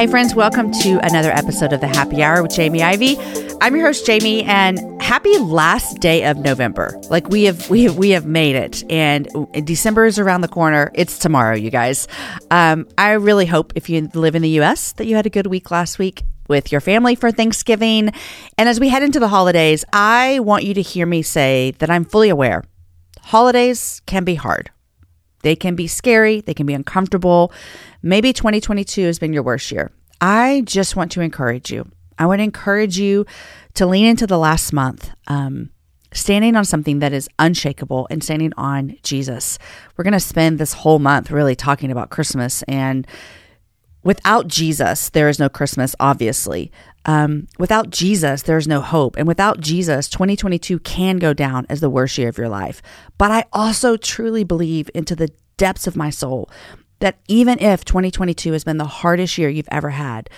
Hey, friends, welcome to another episode of the Happy Hour with Jamie Ivey. I'm your host, Jamie, and happy last day of November. Like we have, we have, we have made it, and December is around the corner. It's tomorrow, you guys. Um, I really hope if you live in the U.S. that you had a good week last week with your family for Thanksgiving. And as we head into the holidays, I want you to hear me say that I'm fully aware holidays can be hard. They can be scary, they can be uncomfortable. Maybe 2022 has been your worst year. I just want to encourage you. I want to encourage you to lean into the last month, um, standing on something that is unshakable and standing on Jesus. We're going to spend this whole month really talking about Christmas. And without Jesus, there is no Christmas, obviously. Um, without Jesus, there's no hope. And without Jesus, 2022 can go down as the worst year of your life. But I also truly believe into the depths of my soul that even if 2022 has been the hardest year you've ever had,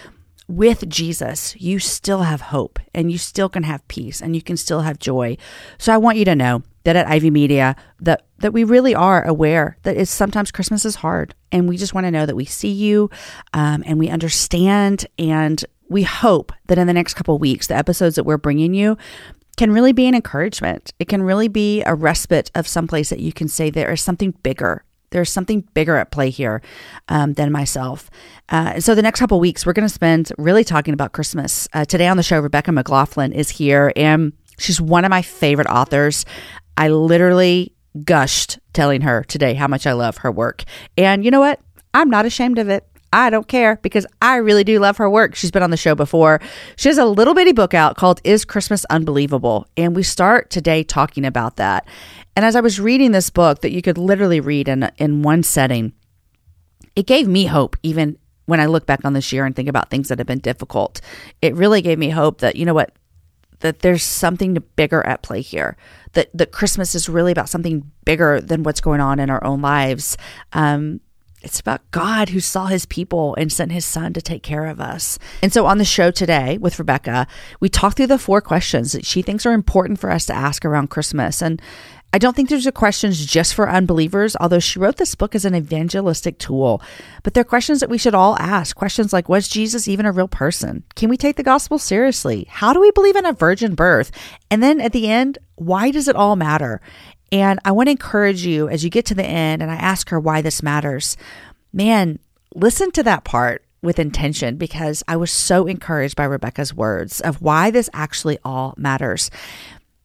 with Jesus, you still have hope and you still can have peace and you can still have joy. So I want you to know that at Ivey Media that that we really are aware that it's sometimes Christmas is hard, and we just want to know that we see you um, and we understand, and we hope that in the next couple weeks, the episodes that we're bringing you can really be an encouragement. It can really be a respite of someplace that you can say there is something bigger there's something bigger at play here um, than myself. Uh, so the next couple weeks, we're going to spend really talking about Christmas. Uh, today on the show, Rebecca McLaughlin is here, and she's one of my favorite authors. I literally gushed telling her today how much I love her work. And you know what? I'm not ashamed of it. I don't care because I really do love her work. She's been on the show before. She has a little bitty book out called Is Christmas Unbelievable? And we start today talking about that. And as I was reading this book that you could literally read in, in one setting, it gave me hope, even when I look back on this year and think about things that have been difficult. It really gave me hope that, you know what, that there's something bigger at play here. That that Christmas is really about something bigger than what's going on in our own lives. Um, it's about God who saw his people and sent his son to take care of us. And so on the show today with Rebecca, we talk through the four questions that she thinks are important for us to ask around Christmas. And I don't think there's a questions just for unbelievers, although she wrote this book as an evangelistic tool. But they're questions that we should all ask. Questions like Was Jesus even a real person? Can we take the gospel seriously? How do we believe in a virgin birth? And then at the end, why does it all matter? And I want to encourage you as you get to the end and I ask her why this matters. Man, listen to that part with intention because I was so encouraged by Rebecca's words of why this actually all matters.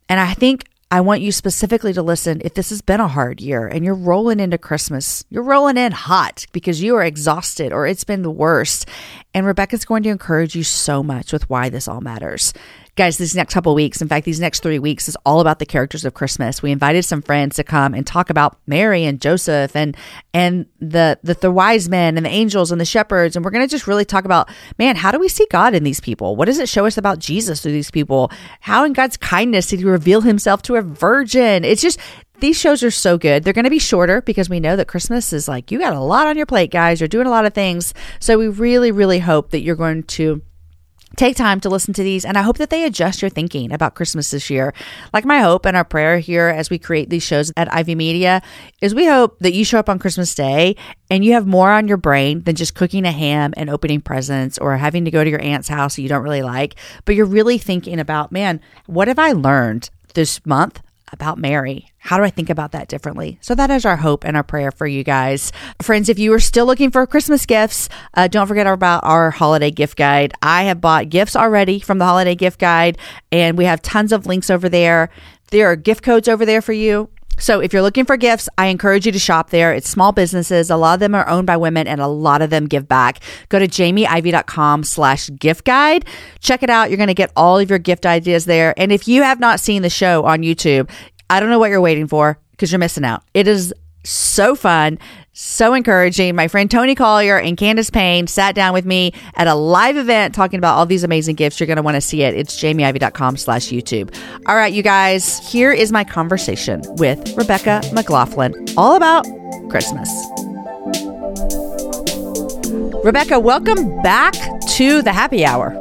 And I think I want you specifically to listen if this has been a hard year and you're rolling into Christmas, you're rolling in hot because you are exhausted or it's been the worst. And Rebecca's going to encourage you so much with why this all matters guys, these next couple weeks, in fact, these next three weeks is all about the characters of Christmas. We invited some friends to come and talk about Mary and Joseph and and the the, the wise men and the angels and the shepherds. And we're gonna just really talk about, man, how do we see God in these people? What does it show us about Jesus through these people? How in God's kindness did he reveal himself to a virgin? It's just these shows are so good. They're going to be shorter because we know that Christmas is like you got a lot on your plate, guys. You're doing a lot of things. So we really, really hope that you're going to take time to listen to these and i hope that they adjust your thinking about christmas this year. Like my hope and our prayer here as we create these shows at ivey media is we hope that you show up on christmas day and you have more on your brain than just cooking a ham and opening presents or having to go to your aunt's house that you don't really like. But you're really thinking about man what have i learned this month about Mary? How do I think about that differently? So that is our hope and our prayer for you guys. Friends, if you are still looking for Christmas gifts, uh, don't forget about our holiday gift guide. I have bought gifts already from the holiday gift guide, and we have tons of links over there. There are gift codes over there for you. So if you're looking for gifts, I encourage you to shop there. It's small businesses. A lot of them are owned by women and a lot of them give back. Go to jamieivey.com slash gift guide. Check it out. You're going to get all of your gift ideas there. And if you have not seen the show on YouTube, I don't know what you're waiting for because you're missing out. It is so fun, so encouraging. My friend Toni Collier and Candace Payne sat down with me at a live event talking about all these amazing gifts. You're going to want to see it. It's jamieivey.com slash YouTube. All right, you guys, here is my conversation with Rebecca McLaughlin all about Christmas. Rebecca, welcome back to the happy hour.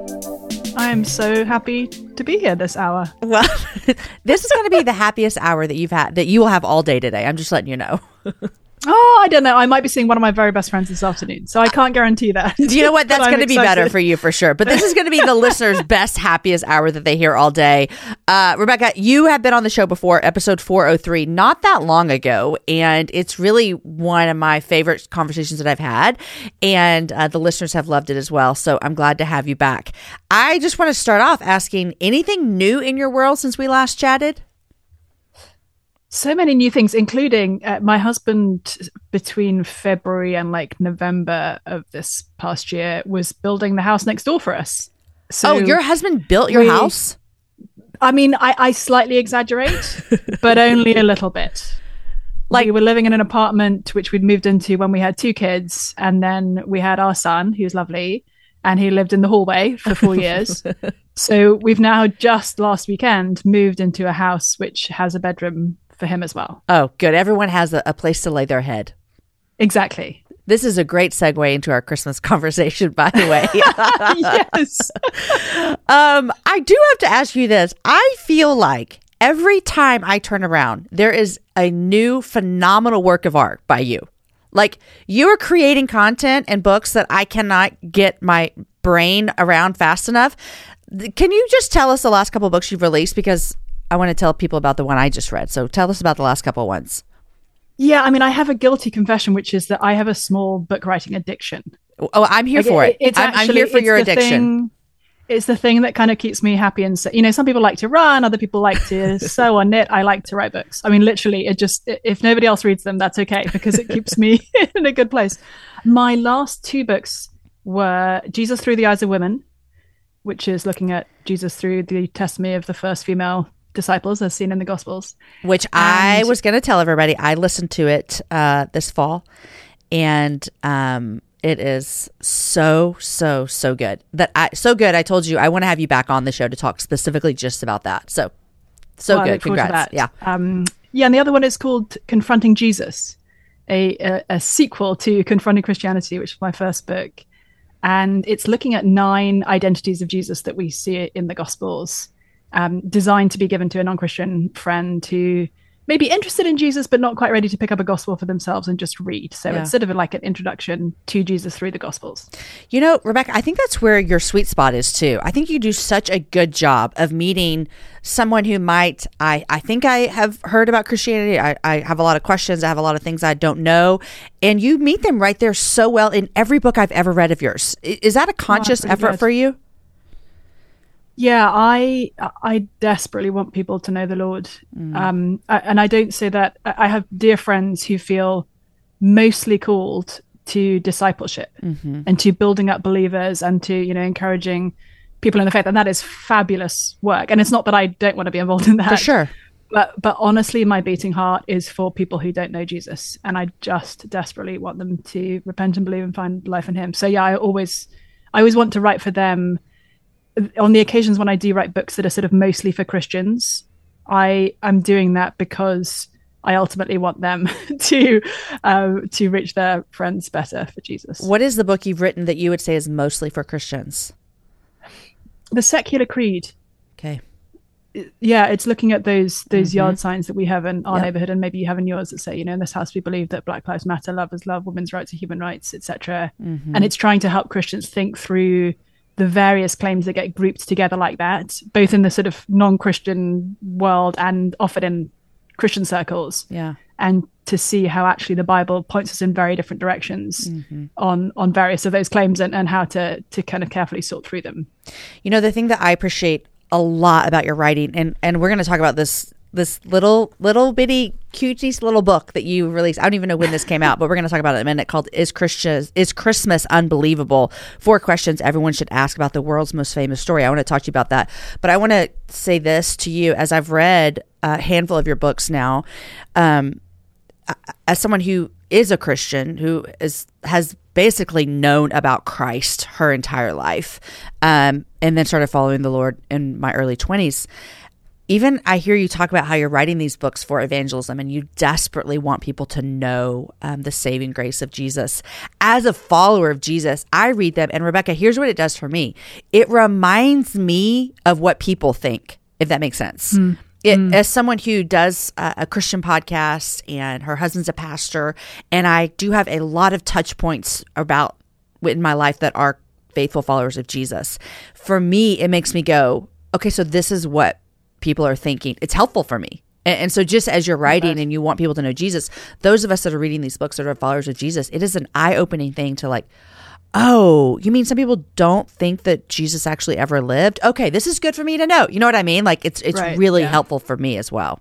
I am so happy to be here this hour. Well, this is going to be the happiest hour that you've had that you will have all day today. I'm just letting you know. Oh, I don't know. I might be seeing one of my very best friends this afternoon, so I can't guarantee that. you know what? That's going to be better for you for sure. But this is going to be the listeners' best, happiest hour that they hear all day. Uh, Rebecca, you have been on the show before, episode 403, not that long ago. And it's really one of my favorite conversations that I've had. And uh, the listeners have loved it as well. So I'm glad to have you back. I just want to start off asking anything new in your world since we last chatted? So many new things, including uh, my husband between February and like November of this past year was building the house next door for us. So oh, your husband built your we, house? I mean, I, I slightly exaggerate, but only a little bit. Like we were living in an apartment which we'd moved into when we had two kids, and then we had our son, who's lovely, and he lived in the hallway for four years. so we've now just last weekend moved into a house which has a bedroom for him as well. Oh, good. Everyone has a, a place to lay their head. Exactly. This is a great segue into our Christmas conversation, by the way. yes. um, I do have to ask you this. I feel like every time I turn around, there is a new phenomenal work of art by you. Like you are creating content and books that I cannot get my brain around fast enough. Can you just tell us the last couple books you've released? Because I want to tell people about the one I just read. So tell us about the last couple ones. Yeah, I mean, I have a guilty confession, which is that I have a small book writing addiction. Oh, I'm here like, for it. It's I'm, actually, I'm here for your addiction. Thing, it's the thing that kind of keeps me happy. And so, you know, some people like to run, other people like to sew or knit. I like to write books. I mean, literally, it just, if nobody else reads them, that's okay because it keeps me in a good place. My last two books were Jesus Through the Eyes of Women, which is looking at Jesus through the testimony of the first female disciples as seen in the gospels. Which and i was going to tell everybody i listened to it uh, this fall. And um, it is so so so good. That i so good i told you i want to have you back on the show to talk specifically just about that. So so well, good. congrats. yeah. Um, yeah and the other one is called confronting jesus a, a, a sequel to confronting christianity which is my first book. And it's looking at nine identities of jesus that we see in the gospels um, designed to be given to a non-Christian friend who may be interested in Jesus but not quite ready to pick up a gospel for themselves and just read. So yeah. it's sort of like an introduction to Jesus through the gospels. You know, Rebecca, I think that's where your sweet spot is too. I think you do such a good job of meeting someone who might I I think I have heard about Christianity. I, I have a lot of questions, I have a lot of things I don't know. And you meet them right there so well in every book I've ever read of yours. Is that a conscious oh, effort good. for you? Yeah i i desperately want people to know the lord. Mm. um and i don't say that i have dear friends who feel mostly called to discipleship mm-hmm. and to building up believers and to you know encouraging people in the faith and that is fabulous work. And it's not that i don't want to be involved in that. for sure. But but honestly my beating heart is for people who don't know jesus and i just desperately want them to repent and believe and find life in him. So yeah i always i always want to write for them on the occasions when I do write books that are sort of mostly for Christians, I am doing that because I ultimately want them to uh, to reach their friends better for Jesus. What is the book you've written that you would say is mostly for Christians? The Secular Creed. Okay. Yeah, it's looking at those those mm-hmm. yard signs that we have in our yep. neighborhood, and maybe you have in yours that say, you know, in this house we believe that Black Lives Matter, love is love, women's rights are human rights, etc. Mm-hmm. And it's trying to help Christians think through the various claims that get grouped together like that, both in the sort of non-Christian world and often in Christian circles. Yeah. And to see how actually the Bible points us in very different directions mm-hmm. on on various of those claims and, and how to to kind of carefully sort through them. You know, the thing that I appreciate a lot about your writing and and we're going to talk about this this little little bitty cutie little book that you released. I don't even know when this came out, but we're going to talk about it in a minute. Called "Is Christmas Is Christmas Unbelievable?" Four questions everyone should ask about the world's most famous story. I want to talk to you about that, but I want to say this to you as I've read a handful of your books now. Um, as someone who is a Christian who is has basically known about Christ her entire life, um, and then started following the Lord in my early twenties even I hear you talk about how you're writing these books for evangelism and you desperately want people to know um, the saving grace of Jesus. As a follower of Jesus, I read them, and Rebecca, here's what it does for me it reminds me of what people think, if that makes sense. Mm. It, mm. As someone who does uh, a Christian podcast and her husband's a pastor, and I do have a lot of touch points about in my life that are faithful followers of Jesus, for me, it makes me go, okay, so this is what people are thinking. It's helpful for me. And, and so, just as you're writing and you want people to know Jesus, those of us that are reading these books that are followers of Jesus, it is an eye opening thing to like, oh, you mean some people don't think that Jesus actually ever lived? Okay, this is good for me to know. You know what I mean? Like, it's it's right, really yeah. helpful for me as well.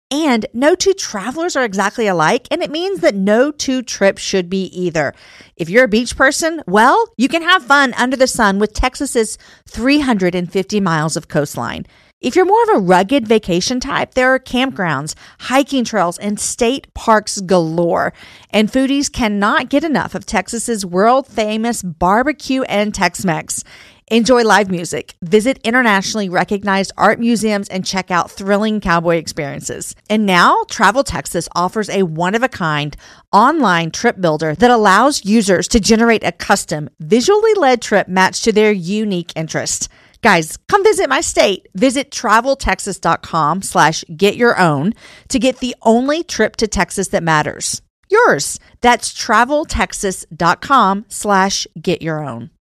And no two travelers are exactly alike, and it means that no two trips should be either. If you're a beach person, well, you can have fun under the sun with Texas's 350 miles of coastline. If you're more of a rugged vacation type, there are campgrounds, hiking trails, and state parks galore. And foodies cannot get enough of Texas's world famous barbecue and Tex Mex. Enjoy live music, visit internationally recognized art museums, and check out thrilling cowboy experiences. And now, Travel Texas offers a one of a kind online trip builder that allows users to generate a custom, visually led trip matched to their unique interests. Guys, come visit my state. Visit traveltexas.com slash get your own to get the only trip to Texas that matters. Yours. That's traveltexas.com slash get your own.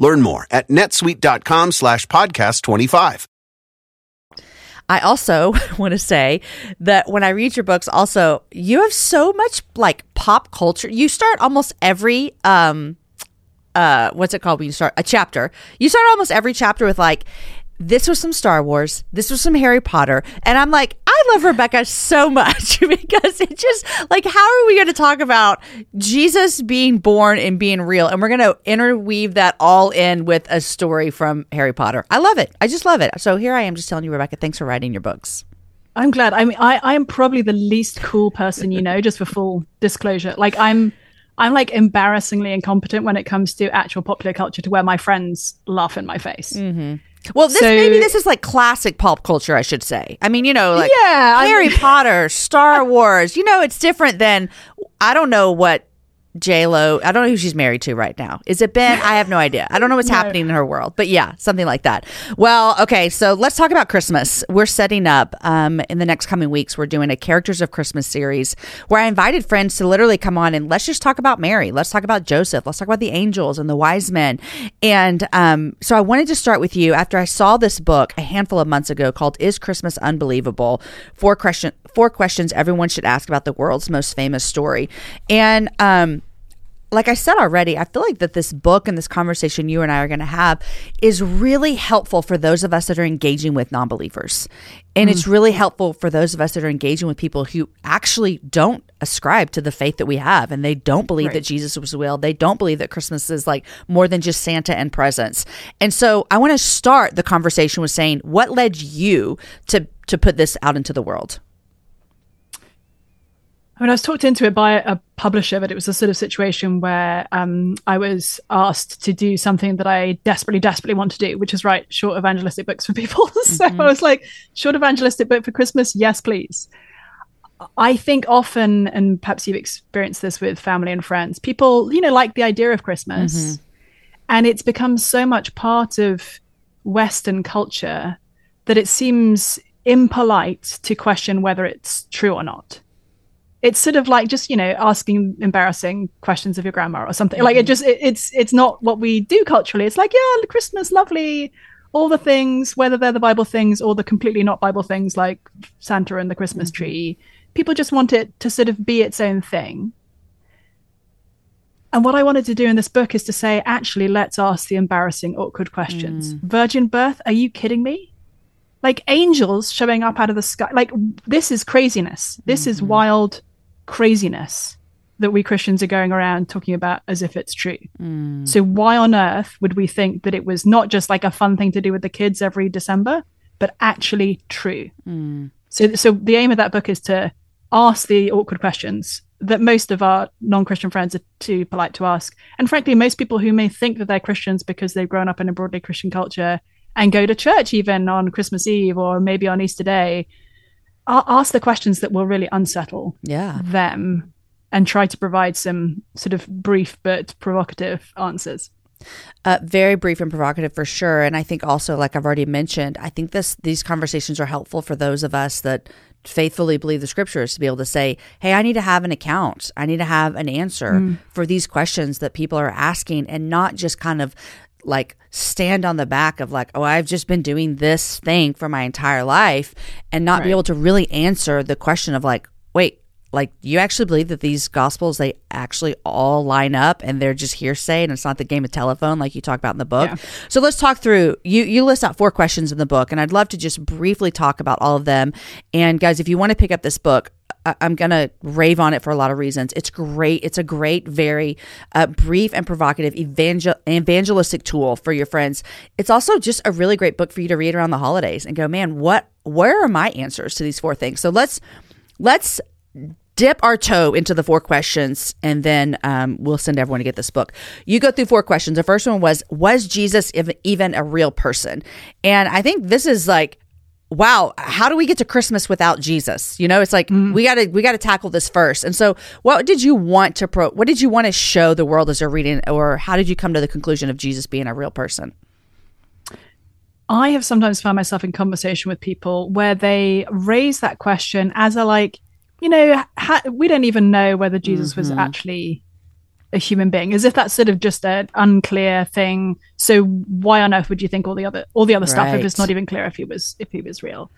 Learn more at netsuite.com slash podcast 25. I also want to say that when I read your books, also, you have so much like pop culture. You start almost every, um, uh, what's it called when you start a chapter? You start almost every chapter with like, this was some Star Wars, this was some Harry Potter. And I'm like, I love Rebecca so much because it just like, how are we going to talk about Jesus being born and being real? And we're going to interweave that all in with a story from Harry Potter. I love it. I just love it. So here I am just telling you, Rebecca, thanks for writing your books. I'm glad. I mean, I, I am probably the least cool person you know, just for full disclosure. Like, I'm I'm like embarrassingly incompetent when it comes to actual popular culture to where my friends laugh in my face. Mm-hmm. Well, this So- maybe this is like classic pop culture, I should say. I mean, you know, like Yeah, I Harry mean- Potter, Star Wars. You know, it's different than I don't know what J Lo. I don't know who she's married to right now. Is it Ben? I have no idea. I don't know what's happening in her world, but yeah, something like that. Well, okay, so let's talk about Christmas. We're setting up um, in the next coming weeks. We're doing a Characters of Christmas series where I invited friends to literally come on and let's just talk about Mary. Let's talk about Joseph. Let's talk about the angels and the wise men. And um, so I wanted to start with you after I saw this book a handful of months ago called "Is Christmas Unbelievable?" Four question four questions everyone should ask about the world's most famous story. And um, like I said already, I feel like that this book and this conversation you and I are going to have is really helpful for those of us that are engaging with non believers. And it's mm. really helpful for those of us that are engaging with people who actually don't ascribe to the faith that we have and they don't believe that Jesus was real. They don't believe that Christmas is like more than just Santa and presents. And so I want to start the conversation with saying, what led you to to put this out into the world? I mean, I was talked into it by a publisher, but it was a sort of situation where um, I was asked to do something that I desperately, desperately want to do, which is write short evangelistic books for people. so I was like, short evangelistic book for Christmas? Yes, please. I think often, and perhaps you've experienced this with family and friends, people, you know, like the idea of Christmas. And it's become so much part of Western culture that it seems impolite to question whether it's true or not it's sort of like just you know asking embarrassing questions of your grandma or something. Like it mm-hmm. just it, it's it's not what we do culturally. It's like yeah christmas lovely all the things whether they're the bible things or the completely not bible things like santa and the christmas mm-hmm. tree. People just want it to sort of be its own thing. And what i wanted to do in this book is to say actually let's ask the embarrassing awkward questions. Mm. Virgin birth? Are you kidding me? Like angels showing up out of the sky. Like this is craziness. This mm-hmm. is wild craziness that we christians are going around talking about as if it's true. Mm. So why on earth would we think that it was not just like a fun thing to do with the kids every december but actually true? Mm. So so the aim of that book is to ask the awkward questions that most of our non-christian friends are too polite to ask. And frankly most people who may think that they're christians because they've grown up in a broadly christian culture and go to church even on christmas eve or maybe on easter day ask the questions that will really unsettle Yeah. them and try to provide some sort of brief but provocative answers Uh, very brief and provocative for sure. And I think also, like I've already mentioned, I think this these conversations are helpful for those of us that faithfully believe the scriptures to be able to say, "Hey, I need to have an account. I need to have an answer for these questions that people are asking, and not just kind of." Like stand on the back of like oh i've just been doing this thing for my entire life and not be able to really answer the question of like wait like you actually believe that these gospels they actually all line up and they're just hearsay and it's not the game of telephone like you talk about in the book? Yeah. so let's talk through you you list out four questions in the book and i'd love to just briefly talk about all of them. And guys if you want to pick up this book I- I'm gonna rave on it for a lot of reasons. It's great. It's a great, very uh, brief and provocative evangel- evangelistic tool for your friends. It's also just a really great book for you to read around the holidays and go, man, what? Where are my answers to these four things? So let's let's dip our toe into the four questions and then um, we'll send everyone to get this book you go through four questions the first one was was jesus ev- even a real person and i think this is like wow how do we get to christmas without jesus? You know it's like mm-hmm. we gotta we gotta tackle this first. And so what did you want to pro what did you want to show the world as you're reading or how did you come to the conclusion of jesus being a real person? I have sometimes found myself in conversation with people where they raise that question as a like, you know, ha- we don't even know whether Jesus was mm-hmm. actually a human being, as if that's sort of just an unclear thing. So why on earth would you think all the other all the other stuff if it's not even clear if he was if he was real?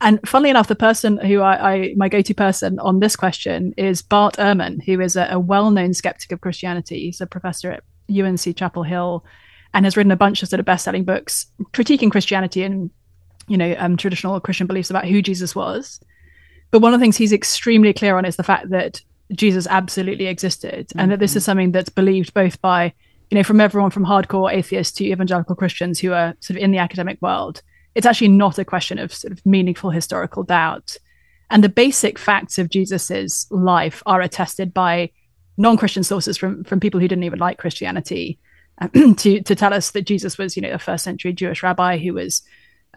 And funnily enough, the person who I, I my go-to person on this question is Bart Ehrman, who is a, a well-known skeptic of Christianity. He's a professor at UNC Chapel Hill, and has written a bunch of sort of best-selling books critiquing Christianity and you know um, traditional Christian beliefs about who Jesus was. But one of the things he's extremely clear on is the fact that Jesus absolutely existed, and that this is something that's believed both by you know from everyone from hardcore atheists to evangelical Christians who are sort of in the academic world. It's actually not a question of sort of meaningful historical doubt. And the basic facts of Jesus's life are attested by non-Christian sources from from people who didn't even like Christianity um, to to tell us that Jesus was, you know, a first century Jewish rabbi who was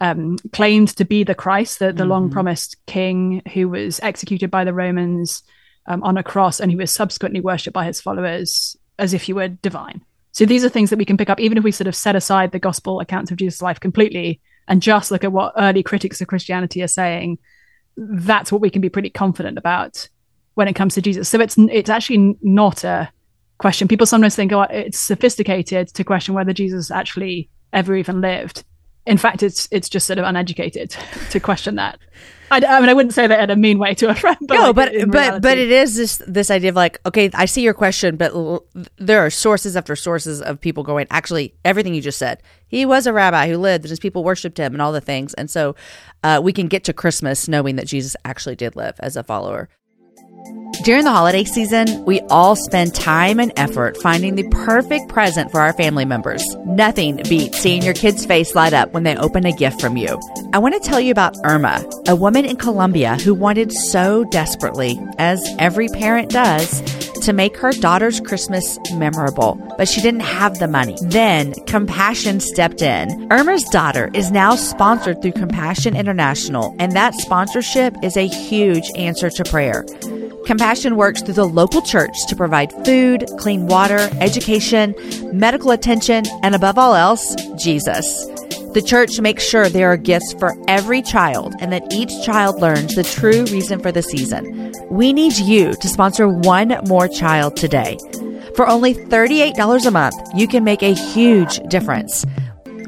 um, claimed to be the Christ, the, the mm-hmm. long promised king who was executed by the Romans um, on a cross, and he was subsequently worshipped by his followers as if he were divine. So these are things that we can pick up, even if we sort of set aside the gospel accounts of Jesus' life completely and just look at what early critics of Christianity are saying. That's what we can be pretty confident about when it comes to Jesus. So it's it's actually not a question. People sometimes think, oh, it's sophisticated to question whether Jesus actually ever even lived. In fact, it's it's just sort of uneducated to question that. I, I, mean, I wouldn't say that in a mean way to a friend. But no, like but but reality. but it is this this idea of like, okay, I see your question, but l- there are sources after sources of people going. Actually, everything you just said, he was a rabbi who lived, and his people worshipped him, and all the things, and so uh, we can get to Christmas knowing that Jesus actually did live as a follower. During the holiday season, we all spend time and effort finding the perfect present for our family members. Nothing beats seeing your kid's face light up when they open a gift from you. I want to tell you about Irma, a woman in Colombia who wanted so desperately, as every parent does, to make her daughter's Christmas memorable, but she didn't have the money. Then Compassion stepped in. Irma's daughter is now sponsored through Compassion International, and that sponsorship is a huge answer to prayer. Compassion works through the local church to provide food, clean water, education, medical attention, and above all else, Jesus. The church makes sure there are gifts for every child and that each child learns the true reason for the season. We need you to sponsor one more child today. For only $38 a month, you can make a huge difference.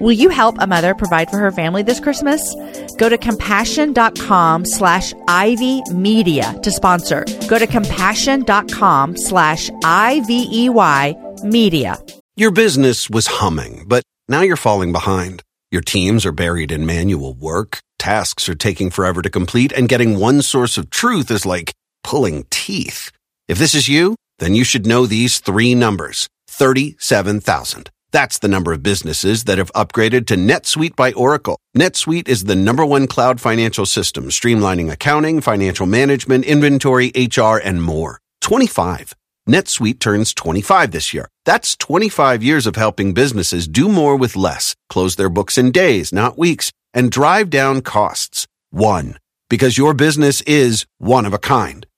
Will you help a mother provide for her family this Christmas? Go to compassion.com slash Ivey Media to sponsor. Go to compassion.com slash I-V-E-Y media. Your business was humming, but now you're falling behind. Your teams are buried in manual work. Tasks are taking forever to complete and getting one source of truth is like pulling teeth. If this is you, then you should know these three numbers. 37,000. That's the number of businesses that have upgraded to NetSuite by Oracle. NetSuite is the number one cloud financial system, streamlining accounting, financial management, inventory, HR, and more. 25. NetSuite turns 25 this year. That's 25 years of helping businesses do more with less, close their books in days, not weeks, and drive down costs. One. Because your business is one of a kind.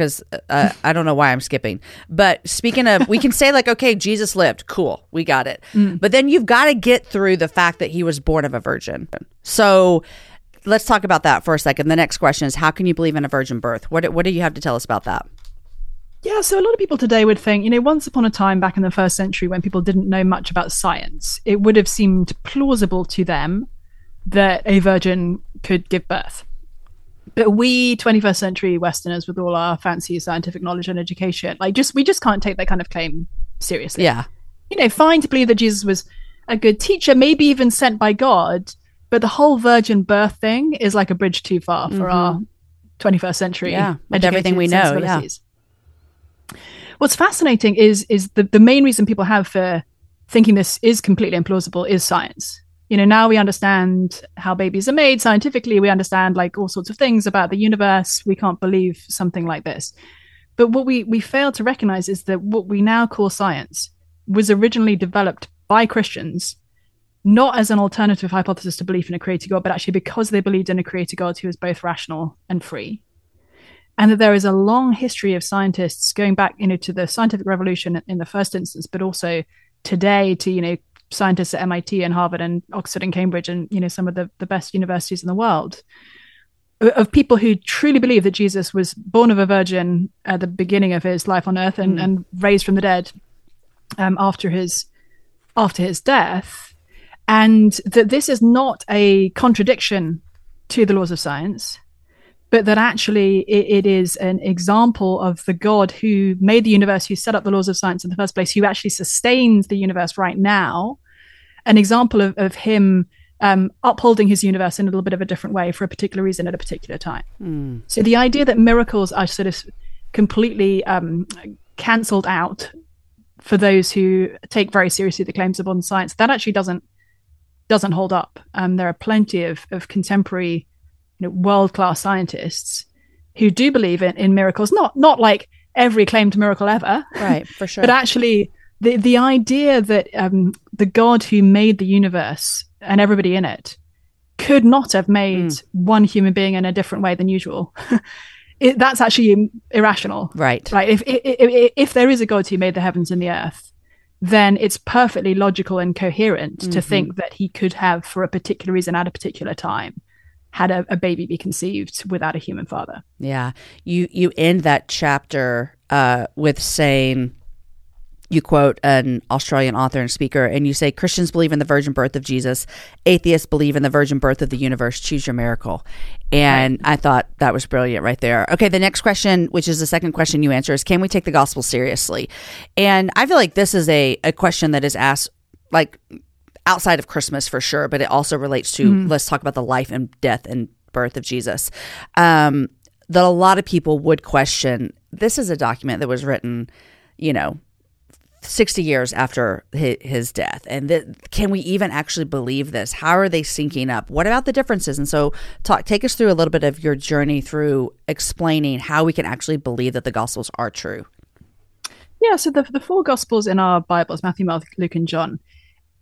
because uh, I don't know why I'm skipping. But speaking of, we can say like, okay, Jesus lived, cool, we got it. Mm. But then you've got to get through the fact that he was born of a virgin. So let's talk about that for a second. The next question is, how can you believe in a virgin birth? What what do you have to tell us about that? Yeah, so a lot of people today would think, you know, once upon a time back in the first century when people didn't know much about science, it would have seemed plausible to them that a virgin could give birth but we 21st century westerners with all our fancy scientific knowledge and education like just we just can't take that kind of claim seriously. Yeah. You know fine to believe that jesus was a good teacher maybe even sent by god but the whole virgin birth thing is like a bridge too far for mm-hmm. our 21st century yeah with everything we know yeah. what's fascinating is is the, the main reason people have for thinking this is completely implausible is science you know now we understand how babies are made scientifically we understand like all sorts of things about the universe we can't believe something like this. But what we we fail to recognize is that what we now call science was originally developed by christians not as an alternative hypothesis to belief in a creator god but actually because they believed in a creator god who was both rational and free. And that there is a long history of scientists going back you know to the scientific revolution in the first instance but also today to you know scientists at MIT and Harvard and Oxford and Cambridge and you know some of the, the best universities in the world of people who truly believe that Jesus was born of a virgin at the beginning of his life on earth and, mm. and raised from the dead um, after his after his death and that this is not a contradiction to the laws of science but that actually it, it is an example of the God who made the universe, who set up the laws of science in the first place, who actually sustains the universe right now. An example of, of him um, upholding his universe in a little bit of a different way for a particular reason at a particular time. Mm. So the idea that miracles are sort of completely um, cancelled out for those who take very seriously the claims of modern science, that actually doesn't doesn't hold up. Um, there are plenty of, of contemporary, you know, world class scientists who do believe in, in miracles. Not not like every claimed miracle ever, right? For sure, but actually the the idea that um, the God who made the universe and everybody in it could not have made mm. one human being in a different way than usual. it, that's actually irrational, right? Right. If, if if there is a God who made the heavens and the earth, then it's perfectly logical and coherent mm-hmm. to think that he could have, for a particular reason at a particular time, had a, a, baby be conceived without a human father. Yeah, you you end that chapter uh, with saying you quote an Australian author and speaker, and you say Christians believe in the virgin birth of Jesus, atheists believe in the virgin birth of the universe. Choose your miracle. And. I thought that was brilliant right there. Okay, the next question, which is the second question you answer, is can we take the gospel seriously? And I feel like this is a, a question that is asked like outside of Christmas for sure, but it also relates to mm-hmm. let's talk about the life and death and birth of Jesus. Um, that a lot of people would question this is a document that was written, you know, 60 years after his death. And th- can we even actually believe this? How are they syncing up? What about the differences? And so, talk, take us through a little bit of your journey through explaining how we can actually believe that the Gospels are true. Yeah, so the, the four Gospels in our Bibles Matthew, Mark, Luke, and John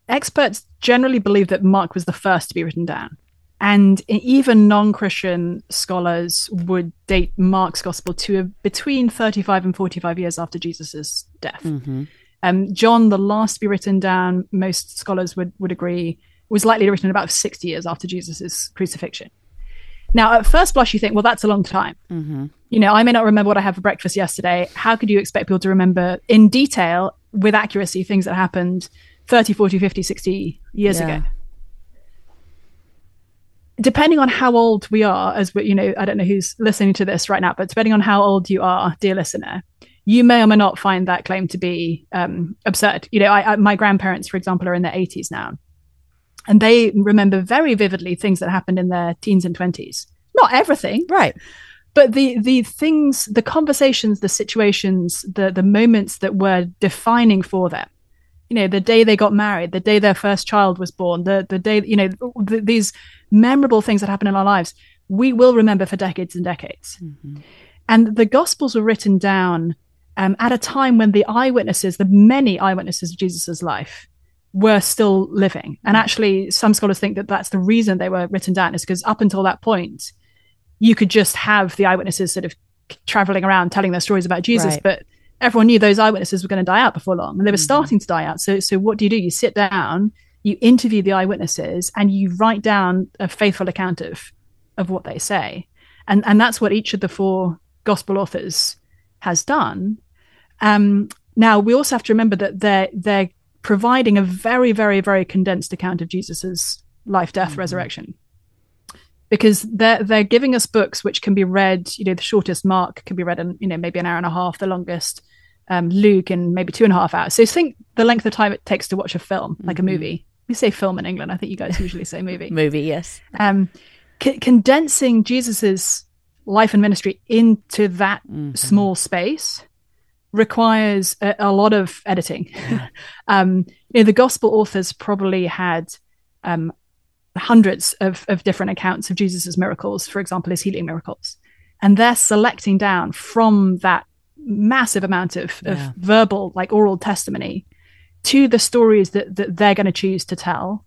experts generally believe that Mark was the first to be written down. And even non Christian scholars would date Mark's gospel to between 35 and 45 years after Jesus' death. Mm-hmm. Um, John, the last to be written down, most scholars would, would agree, was likely written about 60 years after Jesus' crucifixion. Now, at first blush, you think, well, that's a long time. Mm-hmm. You know, I may not remember what I had for breakfast yesterday. How could you expect people to remember in detail, with accuracy, things that happened 30, 40, 50, 60 years yeah. ago? Depending on how old we are, as we, you know, I don't know who's listening to this right now, but depending on how old you are, dear listener, you may or may not find that claim to be um, absurd. You know, I, I, my grandparents, for example, are in their 80s now, and they remember very vividly things that happened in their teens and 20s. Not everything, right? But the the things, the conversations, the situations, the the moments that were defining for them. You know, the day they got married, the day their first child was born, the the day you know the, these memorable things that happen in our lives, we will remember for decades and decades. Mm-hmm. And the Gospels were written down um, at a time when the eyewitnesses, the many eyewitnesses of Jesus's life, were still living. And actually, some scholars think that that's the reason they were written down, is because up until that point, you could just have the eyewitnesses sort of traveling around telling their stories about Jesus, right. but everyone knew those eyewitnesses were going to die out before long, and they were mm-hmm. starting to die out. So, so what do you do? You sit down, you interview the eyewitnesses, and you write down a faithful account of of what they say, and and that's what each of the four gospel authors has done. Um, now we also have to remember that they're they're providing a very, very, very condensed account of Jesus's life, death, mm-hmm. resurrection. Because they're they're giving us books which can be read, you know, the shortest Mark can be read in, you know, maybe an hour and a half, the longest um, Luke in maybe two and a half hours. So think the length of time it takes to watch a film, like mm-hmm. a movie. We say film in England. I think you guys usually say movie. movie, yes. Um, c- condensing Jesus's life and ministry into that mm-hmm. small space requires a, a lot of editing. um, you know, the gospel authors probably had um, hundreds of, of different accounts of Jesus's miracles, for example, his healing miracles. And they're selecting down from that massive amount of, yeah. of verbal, like oral testimony, to the stories that, that they're going to choose to tell.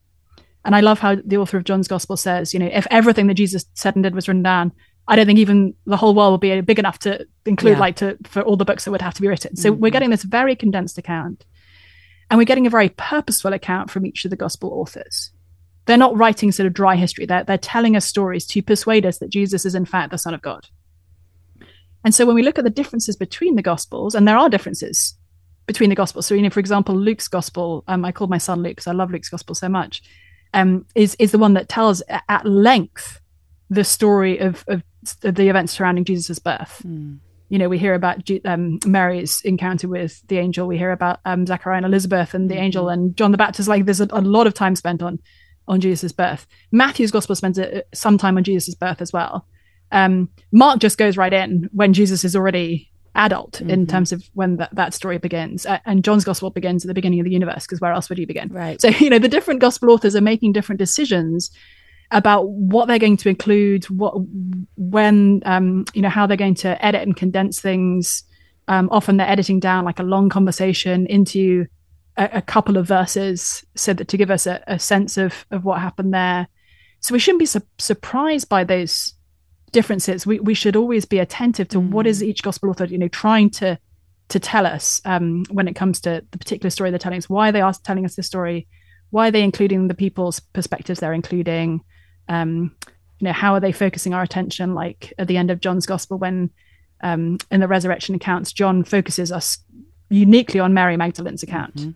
And I love how the author of John's Gospel says, you know, if everything that Jesus said and did was written down, I don't think even the whole world would be big enough to include yeah. like to for all the books that would have to be written. So mm-hmm. we're getting this very condensed account. And we're getting a very purposeful account from each of the gospel authors. They're not writing sort of dry history. They're, they're telling us stories to persuade us that Jesus is in fact the Son of God. And so when we look at the differences between the gospels, and there are differences between the gospels. So, you know, for example, Luke's gospel, um, I called my son Luke because I love Luke's gospel so much, um, is is the one that tells at length the story of, of the events surrounding Jesus' birth. Mm. You know, we hear about um, Mary's encounter with the angel. We hear about um, Zachariah and Elizabeth and the mm-hmm. angel and John the Baptist. Like, there's a, a, lot of time spent on on Jesus' birth. Matthew's gospel spends a, some time on Jesus' birth as well. Um, Mark just goes right in when Jesus is already adult mm-hmm. in terms of when that, that story begins. Uh, and John's gospel begins at the beginning of the universe because where else would you begin? Right. So, you know, the different gospel authors are making different decisions about what they're going to include, what, when, um, you know, how they're going to edit and condense things. Um, often they're editing down like a long conversation into a, a couple of verses so that to give us a, a, sense of, of what happened there. So we shouldn't be su- surprised by those differences. We we should always be attentive to what is mm. each gospel author, you know, trying to to tell us um, when it comes to the particular story they're telling us, why they are telling us this story, why are they including the people's perspectives they're including, um, you know, how are they focusing our attention? Like at the end of John's gospel, when um, in the resurrection accounts, John focuses us uniquely on Mary Magdalene's account. Mm-hmm.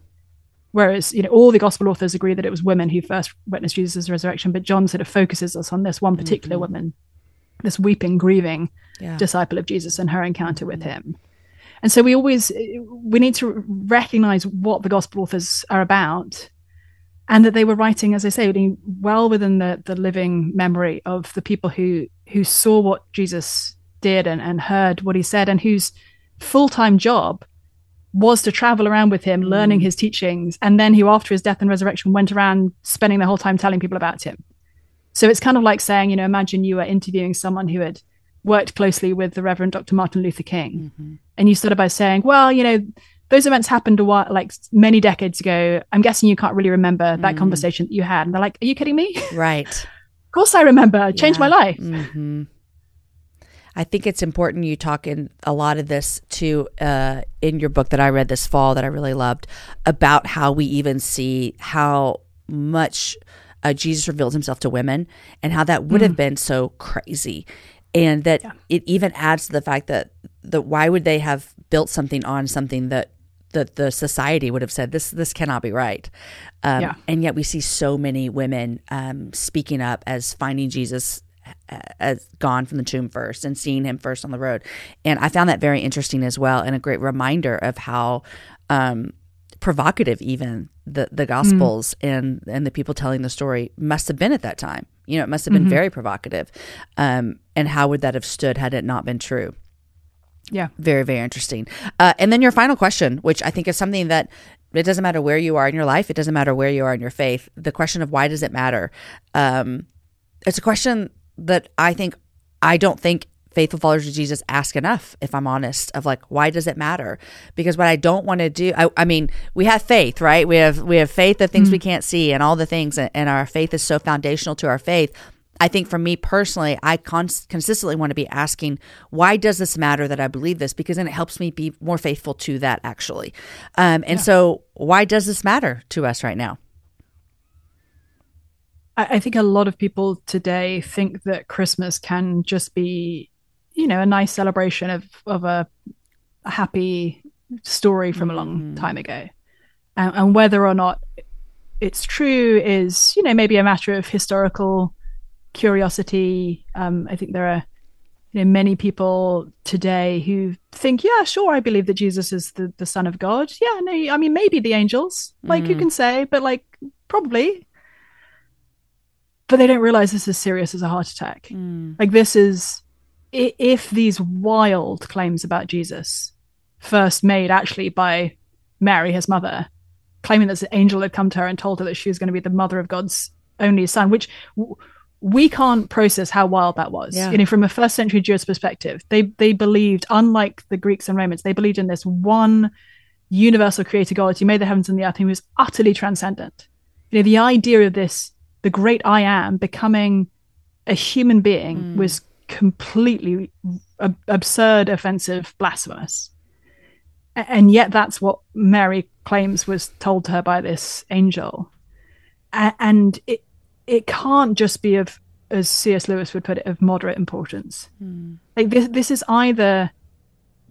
Whereas, you know, all the gospel authors agree that it was women who first witnessed Jesus' resurrection, but John sort of focuses us on this one particular mm-hmm. woman this weeping, grieving yeah. disciple of Jesus and her encounter with him. And so we always we need to recognize what the gospel authors are about and that they were writing, as I say, well within the, the living memory of the people who who saw what Jesus did and, and heard what he said and whose full-time job was to travel around with him, learning mm. his teachings, and then who, after his death and resurrection, went around spending the whole time telling people about him. So it's kind of like saying, you know, imagine you were interviewing someone who had worked closely with the Reverend Dr. Martin Luther King, mm-hmm. and you started by saying, well, you know, those events happened a while, like many decades ago. I'm guessing you can't really remember that mm. conversation that you had. And they're like, are you kidding me? Right. of course I remember. It changed yeah. my life. Mm-hmm. I think it's important you talk in a lot of this too uh, in your book that I read this fall that I really loved about how we even see how much uh, Jesus revealed himself to women and how that would mm. have been so crazy. And that yeah. it even adds to the fact that that why would they have built something on something that that the society would have said this this cannot be right, um, yeah. and yet we see so many women um, speaking up as finding Jesus uh, as gone from the tomb first and seeing him first on the road, and I found that very interesting as well and a great reminder of how um, provocative even the the gospels mm. and and the people telling the story must have been at that time. You know it must have been mm-hmm. very provocative. Um, and how would that have stood had it not been true? Yeah. Very very interesting. Uh, and then your final question which i think is something that it doesn't matter where you are in your life it doesn't matter where you are in your faith the question of why does it matter? Um, it's a question that i think i don't think faithful followers of Jesus ask enough, if I'm honest, of like, why does it matter? Because what I don't want to do, I, I, mean, we have faith, right? We have we have faith of things mm-hmm. we can't see and all the things, and our faith is so foundational to our faith. I think for me personally, I cons- consistently want to be asking, why does this matter that I believe this? Because then it helps me be more faithful to that actually. Um, and yeah. so, why does this matter to us right now? I think a lot of people today think that Christmas can just be you know a nice celebration of of a, a happy story from a long mm. time ago and, and, whether or not it's true is you know maybe a matter of historical curiosity um, i think there are you know many people today who think yeah sure i believe that jesus is the, the son of god yeah no i mean maybe the angels like mm. you can say but like probably but they don't realize this is serious as a heart attack mm. like this is if these wild claims about Jesus, first made actually by Mary, his mother, claiming that an angel had come to her and told her that she was going to be the mother of God's only son, which w- we can't process how wild that was. Yeah. You know, from a first century Jewish perspective, they they believed, unlike the Greeks and Romans, they believed in this one universal creator God who made the heavens and the earth, who was utterly transcendent. You know, the idea of this, the great I am, becoming a human being mm. was completely ab- absurd, offensive, blasphemous. And yet, that's what Mary claims was told to her by this angel. And it it can't just be of, as C.S. Lewis would put it, of moderate importance. Mm. Like this, this is either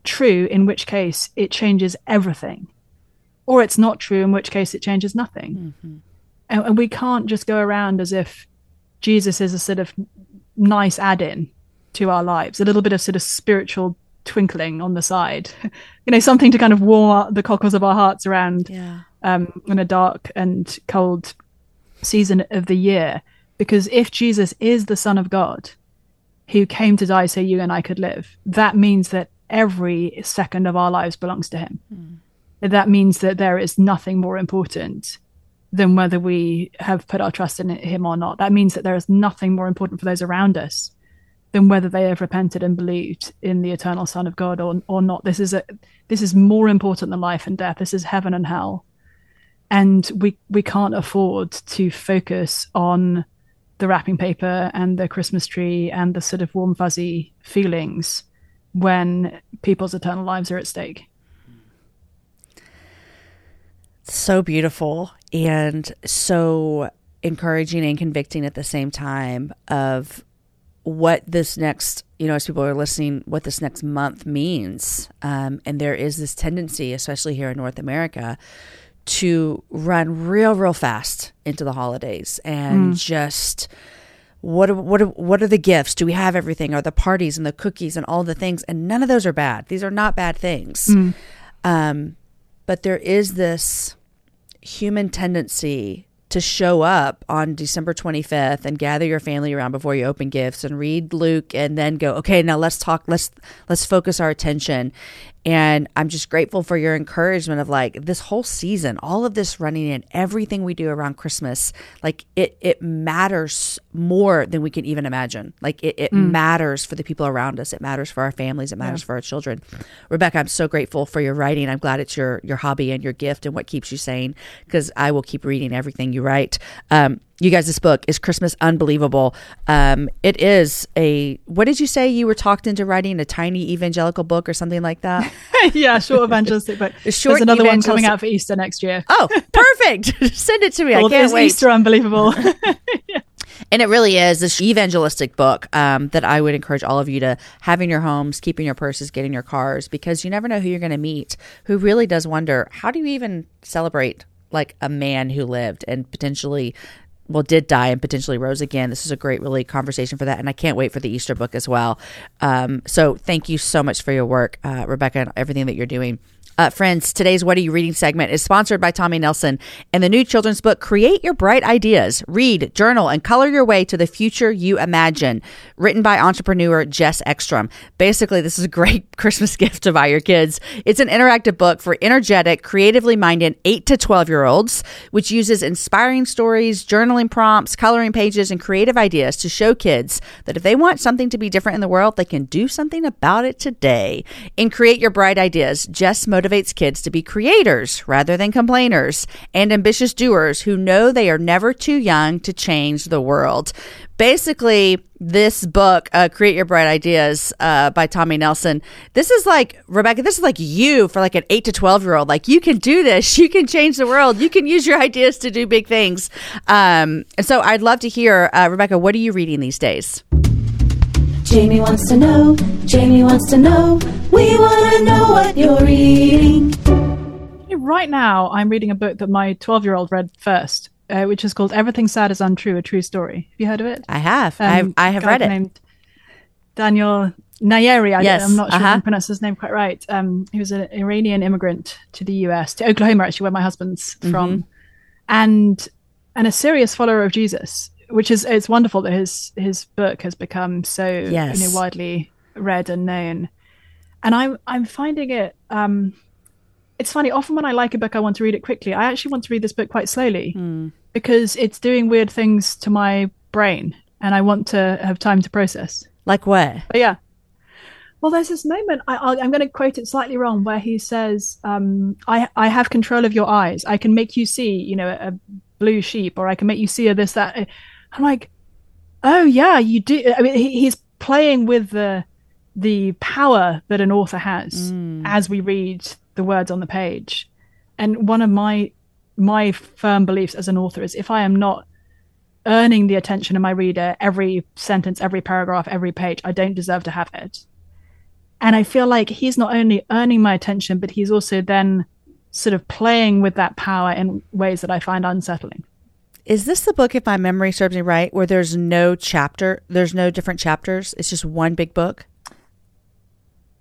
true, in which case it changes everything, or it's not true, in which case it changes nothing. Mm-hmm. And, and we can't just go around as if Jesus is a sort of nice add-in to our lives, a little bit of sort of spiritual twinkling on the side, you know, something to kind of warm the cockles of our hearts around yeah. um, in a dark and cold season of the year because if Jesus is the Son of God who came to die so you and I could live, that means that every second of our lives belongs to him. Mm. That means that there is nothing more important than whether we have put our trust in him or not. That means that there is nothing more important for those around us than whether they have repented and believed in the eternal Son of God or or not. This is a this is more important than life and death. This is heaven and hell. And we we can't afford to focus on the wrapping paper and the Christmas tree and the sort of warm fuzzy feelings when people's eternal lives are at stake so beautiful and so encouraging and convicting at the same time of what this next you know as people are listening what this next month means um, and there is this tendency especially here in north america to run real real fast into the holidays and mm. just what are, what are, what are the gifts? Do we have everything? Are the parties and the cookies and all the things? And none of those are bad. These are not bad things. Mm. um, but there is this human tendency to show up on December 25th and gather your family around before you open gifts and read Luke and then go, okay, now let's talk, let's let's focus our attention and I'm just grateful for your encouragement of like this whole season, all of this running in, everything we do around Christmas, like it it matters more than we can even imagine. Like it, it mm. matters for the people around us. It matters for our families. It matters yeah. for our children. Rebecca, I'm so grateful for your writing. I'm glad it's your your hobby and your gift and what keeps you sane because I will keep reading everything you write. Um, you guys, this book is Christmas Unbelievable. Um, it is a, what did you say? You were talked into writing a tiny evangelical book or something like that? yeah, short evangelistic book. Short There's another one coming out for Easter next year. Oh, perfect. Send it to me. Well, I can't wait. Easter Unbelievable. yeah. And it really is this evangelistic book um, that I would encourage all of you to have in your homes, keep in your purses, get in your cars, because you never know who you're going to meet who really does wonder how do you even celebrate like a man who lived and potentially well did die and potentially rose again. This is a great really conversation for that and i can't wait for the easter book as well. Um, so thank you so much for your work uh, rebecca and everything that you're doing uh, friends, today's What Are You Reading segment is sponsored by Tommy Nelson and the new children's book, Create Your Bright Ideas. Read, journal, and color your way to the future you imagine. Written by entrepreneur Jess Ekstrom. Basically, this is a great Christmas gift to buy your kids. It's an interactive book for energetic, creatively minded 8 to 12 year olds, which uses inspiring stories, journaling prompts, coloring pages, and creative ideas to show kids that if they want something to be different in the world, they can do something about it today. In Create Your Bright Ideas, Jess motivates motivates kids to be creators rather than complainers and ambitious doers who know they are never too young to change the world. Basically, this book, uh, Create Your Bright Ideas uh, by Tommy Nelson, this is like, Rebecca, this is like you for like an 8 to 12 year old. Like, you can do this. You can change the world. You can use your ideas to do big things. Um, so I'd love to hear, uh, Rebecca, what are you reading these days? Jamie wants to know, Jamie wants to know, we want to know what you're reading. Right now, I'm reading a book that my 12 year old read first, uh, which is called Everything Sad is Untrue, a True Story. Have you heard of it? I have. Um, I, I have read it. Named Daniel Nayeri. I yes, I'm not sure uh-huh. if I pronounced his name quite right. Um, he was an Iranian immigrant to the US, to Oklahoma, actually, where my husband's mm-hmm. from, and and a serious follower of Jesus which is it's wonderful that his his book has become so yes. you know widely read and known. And I'm I'm finding it um it's funny, often when I like a book I want to read it quickly. I actually want to read this book quite slowly mm. because it's doing weird things to my brain and I want to have time to process. Like where? But yeah. Well, there's this moment, I, am going to quote it slightly wrong, where he says, um, I, I have control of your eyes. I can make you see, you know, a blue sheep, or I can make you see a this, that. I'm like, oh yeah, you do. I mean, he, he's playing with the the power that an author has mm. as we read the words on the page. And one of my my firm beliefs as an author is if I am not earning the attention of my reader every sentence, every paragraph, every page, I don't deserve to have it. And I feel like he's not only earning my attention, but he's also then sort of playing with that power in ways that I find unsettling. Is this the book, if my memory serves me right, where there's no chapter, there's no different chapters? It's just one big book?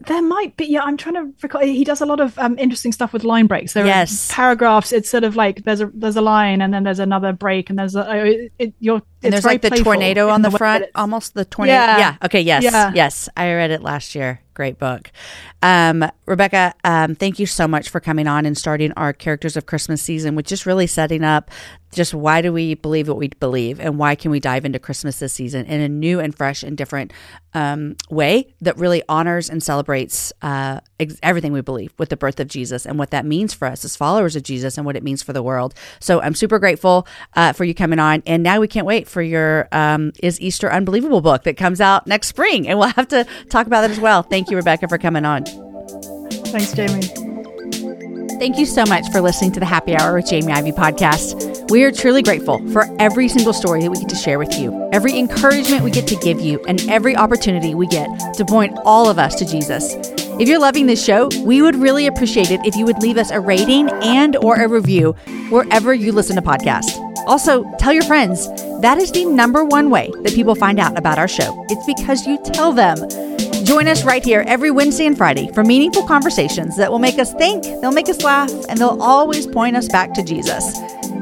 There might be, yeah. I'm trying to recall. He does a lot of um, interesting stuff with line breaks. There Yes. are paragraphs. It's sort of like there's a there's a line, and then there's another break, and there's a oh, it, it, you're. And there's like the tornado on the, way front, almost the tornado. Yeah. Yeah. Okay. Yes. Yeah. Yes. I read it last year. Great book. Um, Rebecca, um, thank you so much for coming on and starting our Characters of Christmas season which is really setting up just why do we believe what we believe and why can we dive into Christmas this season in a new and fresh and different um, way that really honors and celebrates uh, ex- everything we believe with the birth of Jesus and what that means for us as followers of Jesus and what it means for the world. So I'm super grateful uh, for you coming on. And now we can't wait for your um, Is Easter Unbelievable book that comes out next spring. And we'll have to talk about that as well. Thank you, Rebecca, for coming on. Thanks, Jamie. Thank you so much for listening to the Happy Hour with Jamie Ivey podcast. We are truly grateful for every single story that we get to share with you, every encouragement we get to give you, and every opportunity we get to point all of us to Jesus. If you're loving this show, we would really appreciate it if you would leave us a rating and or a review wherever you listen to podcasts. Also, tell your friends. That is the number one way that people find out about our show. It's because you tell them. Join us right here every Wednesday and Friday for meaningful conversations that will make us think, they'll make us laugh, and they'll always point us back to Jesus.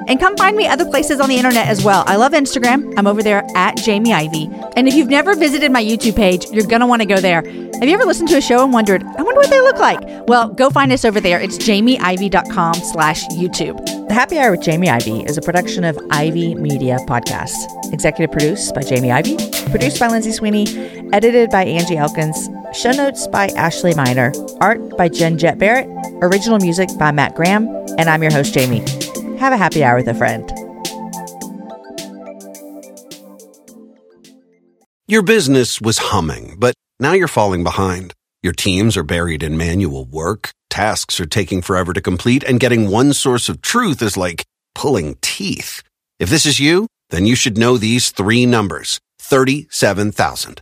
And come find me other places on the internet as well. I love Instagram. I'm over there at Jamie Ivey. And if you've never visited my YouTube page, you're going to want to go there. Have you ever listened to a show and wondered, I wonder what they look like? Well, go find us over there. It's jamieivey.com slash YouTube. The Happy Hour with Jamie Ivey is a production of Ivey Media Podcasts. Executive produced by Jamie Ivey, produced by Lindsay Sweeney, edited by Angie Elkins, show notes by Ashley Miner, art by Jen Jet Barrett, original music by Matt Graham, and I'm your host, Jamie. Have a happy hour with a friend. Your business was humming, but now you're falling behind. Your teams are buried in manual work, tasks are taking forever to complete, and getting one source of truth is like pulling teeth. If this is you, then you should know these three numbers 37,000.